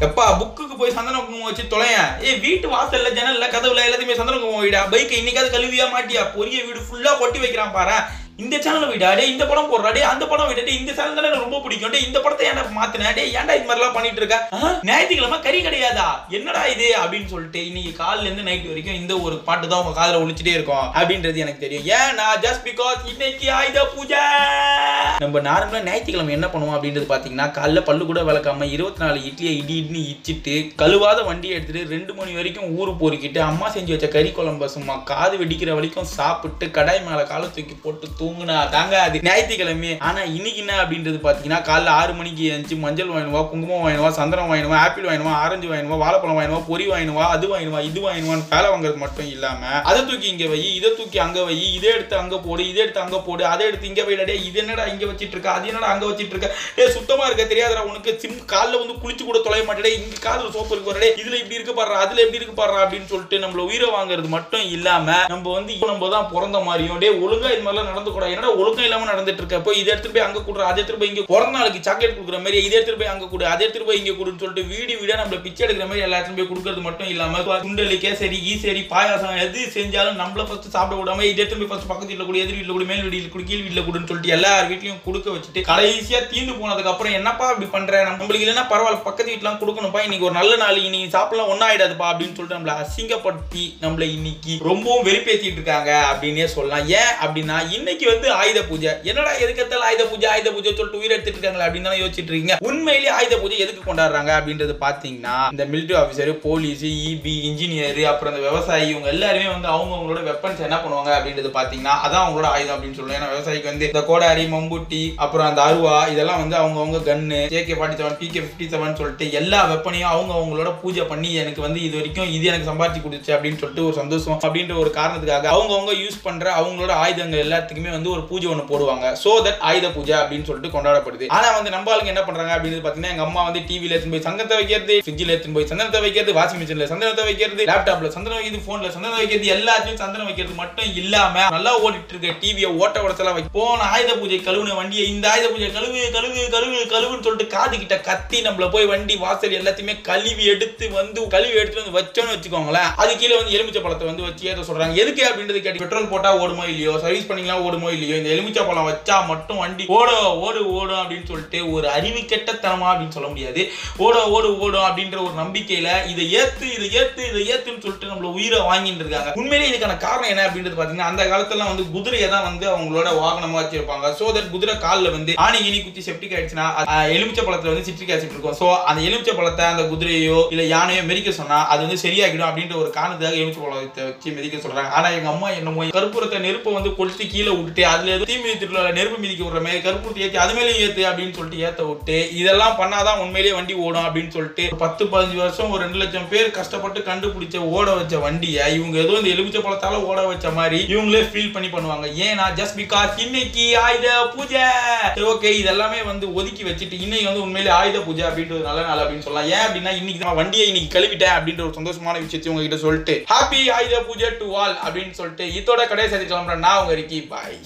எப்பா புக்குக்கு போய் சந்தன குங்குமம் வச்சு தொலையன் ஏ வீட்டு வாசல்ல ஜன்னல்ல கதவுல எல்லாத்தையுமே சந்தன குங்குமம் வைடா? பைக்கை இன்னைக்காவது கழுவியா மாட்டியா? பொரிய வீடு ஃபுல்லா கொட்டி வைக்கிறான் பாரு இந்த சேனலை விடா டே இந்த படம் போடுறா டே அந்த படம் விட இந்த சேனல் தானே எனக்கு ரொம்ப பிடிக்கும். டே இந்த படத்தை ஏன்டா மாத்தினா? டே ஏன்டா இது மாதிரிலாம் பண்ணிட்டு இருக்க? ஞாயிற்றுக்கிழமை கறி கிடையாதா? என்னடா இது? அப்படின்னு சொல்லிட்டு இன்னைக்கு காலைல இருந்து நைட் வரைக்கும் இந்த ஒரு பாட்டு தான் உங்க காதல ஒழிச்சிட்டே இருக்கும். அப்படின்றது எனக்கு தெரியும். ஏன்னா ஜஸ்ட் பிகாஸ் இன்னைக்கு ஆயுத பூஜை. நம்ம நார்மலா ஞாயிற்றுக்கிழமை என்ன பண்ணுவோம் அப்படின்றது பாத்தீங்கன்னா காலைல பல்லு கூட விளக்காம இருபத்தி நாலு இட்லியை இடி இடின்னு இச்சிட்டு கழுவாத வண்டியை எடுத்துட்டு ரெண்டு மணி வரைக்கும் ஊரு பொறுக்கிட்டு அம்மா செஞ்சு வச்ச கறி குழம்பு சும்மா காது வெடிக்கிற வரைக்கும் சாப்பிட்டு கடாய் மேல காலை தூக்கி போட்டு தூங்குனா தாங்க அது ஞாயிற்றுக்கிழமை. ஆனா இன்னைக்கு என்ன அப்படின்றது பாத்தீங்கன்னா காலைல ஆறு மணிக்கு எழுந்துச்சு மஞ்சள் வாங்கினுவா குங்குமம் வாங்கினுவா சந்திரம் வாங்கினுவா ஆப்பிள் வாங்கினுவா ஆரஞ்சு வாங்கினுவா வாழைப்பழம் வாங்கினுவா பொரி வாங்கினுவா அது வாங்கினுவா இது வாங்கினுவான்னு வேலை வாங்குறது மட்டும் இல்லாம அதை தூக்கி இங்க வை இதை தூக்கி அங்க வை இதை எடுத்து அங்க போடு இதை எடுத்து அங்க போடு அதை எடுத்து இங்க வைடா இது என்னடா இங்க வச்சிட்டு இருக்க அது என்னடா அங்க வச்சிட்டு இருக்க டேய் சுத்தமா இருக்க தெரியாதடா உனக்கு சிம் காலில் வந்து குளிச்சு கூட தொலைய மாட்டேடே இங்க காலில் சோப்பு இருக்கு வரடே இதுல இப்படி இருக்கு பாரு அதுல எப்படி இருக்கு பாரு அப்படின்னு சொல்லிட்டு நம்மள உயிரை வாங்குறது மட்டும் இல்லாம நம்ம வந்து இப்போ நம்ம தான் பிறந்த மாதிரியும் டே ஒழுங்கா இது மாதிரிலாம் நடந்து கூடாது என்னடா ஒழுக்கம் இல்லாமல் நடந்துட்டு இருக்க? போய் இதை எடுத்துட்டு போய் அங்கே கொடுற அதை எடுத்துட்டு போய் இங்கே பிறந்த நாளைக்கு சாக்லேட் கொடுக்குற மாதிரி இதை எடுத்துட்டு போய் அங்கே கொடு அதை எடுத்துட்டு போய் இங்கே கொடுன்னு சொல்லிட்டு வீடு வீடாக நம்மள பிச்சை எடுக்கிற மாதிரி எல்லாத்தையும் போய் கொடுக்கறது மட்டும் இல்லாமல் குண்டலி கேசரி ஈசரி பாயாசம் எது செஞ்சாலும் நம்மள ஃபர்ஸ்ட் சாப்பிட விடாம இதை எடுத்துட்டு போய் ஃபர்ஸ்ட் பக்கத்து வீட்டில் கூட எதிர் வீட்டில் கூட மேல் வீட்டுல கூட கீழ் வீட்டில் கூடன்னு சொல்லிட்டு எல்லார் வீட்லையும் கொடுக்க வச்சுட்டு கடைசியாக தீந்து போனதுக்கு அப்புறம் என்னப்பா இப்படி பண்ற? நம்மளுக்கு இல்லைன்னா பரவாயில்ல பக்கத்து வீட்டுலாம் கொடுக்கணும்ப்பா இன்னைக்கு ஒரு நல்ல நாள் இன்னைக்கு சாப்பிடலாம் ஒன்னாயிடாதுப்பா அப்படின்னு சொல்லிட்டு நம்மளை அசிங்கப்படுத்தி நம்மளை இன்னைக்கு ரொம்பவும் வெறுப்பேற்றிட்டு இருக்காங்க அப்படின்னே சொல்லலாம். ஏன் அப்படின்னா இன்னைக்கு வந்து ஆயுத பூஜை. என்னடா எதுக்கத்தால ஆயுத பூஜை ஆயுத பூஜை சொல்லிட்டு உயிர் எடுத்துட்டு இருக்காங்களா அப்படின்னு தான் யோசிச்சுட்டு இருக்கீங்க. உண்மையிலேயே ஆயுத பூஜை எதுக்கு கொண்டாடுறாங்க அப்படின்றது பாத்தீங்கன்னா இந்த military officer police EB engineer அப்புறம் இந்த விவசாயி இவங்க எல்லாருமே வந்து அவங்க அவங்களோட வெப்பன்ஸ் என்ன பண்ணுவாங்க அப்படின்றது பாத்தீங்கன்னா அதான் அவங்களோட ஆயுதம் அப்படின்னு சொல்லுவாங்க. ஏன்னா விவசாயிக்கு வந்து இந்த கோடாரி மம்புட்டி அப்புறம் அந்த அருவா இதெல்லாம் வந்து அவங்க அவங்க gun JK forty seven PK fifty seven சொல்லிட்டு எல்லா வெப்பனையும் அவங்க அவங்களோட பூஜை பண்ணி எனக்கு வந்து இது வரைக்கும் இது எனக்கு சம்பாதிச்சு கொடுத்துச்சு அப்படின்னு சொல்லிட்டு ஒரு சந்தோஷம் அப்படின்ற ஒரு காரணத்துக்காக அவங்க அவங்க யூஸ் பண்ற அவங்களோட ஆயுதங்கள் எல்லாத்துக்குமே வந்து ஒரு பூஜை ஒன்று போடுவாங்க. சோ தட் ஆயுத பூஜை அப்படின்னு சொல்லிட்டு கொண்டாடப்படுது. ஆனா வந்து நம்ம ஆளுங்க என்ன பண்ணுறாங்க அப்படின்னு பார்த்தீங்கன்னா எங்கள் அம்மா வந்து டிவியில் எடுத்து போய் சங்கத்தை வைக்கிறது ஃப்ரிட்ஜில் எடுத்து போய் சந்தனத்தை வைக்கிறது வாஷிங் மிஷினில் சந்தனத்தை வைக்கிறது லேப்டாப்ல சந்தனம் வைக்கிறது ஃபோனில் சந்தனம் வைக்கிறது எல்லாத்தையும் சந்தனம் வைக்கிறது மட்டும் இல்லாம நல்லா ஓடிட்டு இருக்க டிவியை ஓட்ட உடச்சலாம் வை போன ஆயுத பூஜை கழுவுன வண்டியை இந்த ஆயுத பூஜை கழுவு கழுவு கழுவு கழுவுன்னு சொல்லிட்டு காது கிட்ட கத்தி நம்மள போய் வண்டி வாசல் எல்லாத்தையுமே கழுவி எடுத்து வந்து கழுவி எடுத்து வந்து வச்சோன்னு வச்சுக்கோங்களேன். அது கீழே வந்து எலுமிச்சை பழத்தை வந்து வச்சு ஏற்ற சொல்றாங்க. எதுக்கு அப்படின்றது கேட்டு பெட்ரோல் போட்டா ஓடுமோ இல்லையோ? சர்வீஸ் பண்ணிங்களா ஓடுமோ இல்லையோ? இந்த எலுமிச்சை பழம் வச்சா மட்டும் வண்டி ஓட ஓடு ஓடும் அப்படின்னு சொல்லிட்டு ஒரு அறிவு கெட்டத்தனமா அப்படின்னு சொல்ல முடியாது. ஓட ஓடு ஓடும் அப்படின்ற ஒரு நம்பிக்கையில இதை ஏத்து இதை ஏத்து இதை ஏத்துன்னு சொல்லிட்டு நம்மள உயிரை வாங்கிட்டு இருக்காங்க. உண்மையிலேயே இதுக்கான காரணம் என்ன அப்படின்றது பாத்தீங்கன்னா அந்த காலத்துல வந்து குதிரையை தான் வந்து அவங்களோட வாகனமா வச்சிருப்பாங்க. சோ தட் குதிரை காலில் வந்து ஆணி இனி குத்தி செப்டிக் ஆயிடுச்சுன்னா எலுமிச்சை பழத்துல வந்து சிட்ரிக் ஆசிட் இருக்கும். சோ அந்த எலுமிச்சை பழத்தை அந்த குதிரையோ இல்ல யானையோ மெரிக்க சொன்னா அது வந்து சரியாகிடும் அப்படின்ற ஒரு காரணத்துக்காக எலுமிச்சை பழத்தை வச்சு மெரிக்க சொல்றாங்க. ஆனா எங்க அம்மா என்னமோ கற்பூரத்தை நெருப்பை வந்து கொளுத்தி கீழே விட்டுட்டு அதுல ஏதோ தீ மிதித்துள்ள நெருப்பு மிதிக்க விடுற மாதிரி கருப்பூர்த்தி ஏத்தி அது மேலேயும் ஏத்து அப்படின்னு சொல்லிட்டு ஏத்த விட்டு இதெல்லாம் பண்ணாதான் உண்மையிலேயே வண்டி ஓடும் அப்படின்னு சொல்லிட்டு ஒரு பத்து பதினஞ்சு வருஷம் ஒரு ரெண்டு லட்சம் பேர் கஷ்டப்பட்டு கண்டுபிடிச்ச ஓட வச்ச வண்டியை இவங்க ஏதோ இந்த எலுமிச்சை பழத்தால ஓட வச்ச மாதிரி இவங்களே ஃபீல் பண்ணி பண்ணுவாங்க. ஏன்னா ஜஸ்ட் பிகாஸ் இன்னைக்கு ஆயுத பூஜை. ஓகே இதெல்லாமே வந்து ஒதுக்கி வச்சுட்டு இன்னைக்கு வந்து உண்மையிலே ஆயுத பூஜை அப்படின்றது ஒரு நல்ல நாள் அப்படின்னு சொல்லலாம். ஏன் அப்படின்னா இன்னைக்கு நான் வண்டியை இன்னைக்கு கழுவிட்டேன் அப்படின்ற ஒரு சந்தோஷமான விஷயத்தை உங்ககிட்ட சொல்லிட்டு ஹாப்பி ஆயுத பூஜை டு ஆல் அப்படின்னு சொல்லிட்டு இதோட கடைசி கிளம்புறேன். நான் உங்க இருக்கி பாய்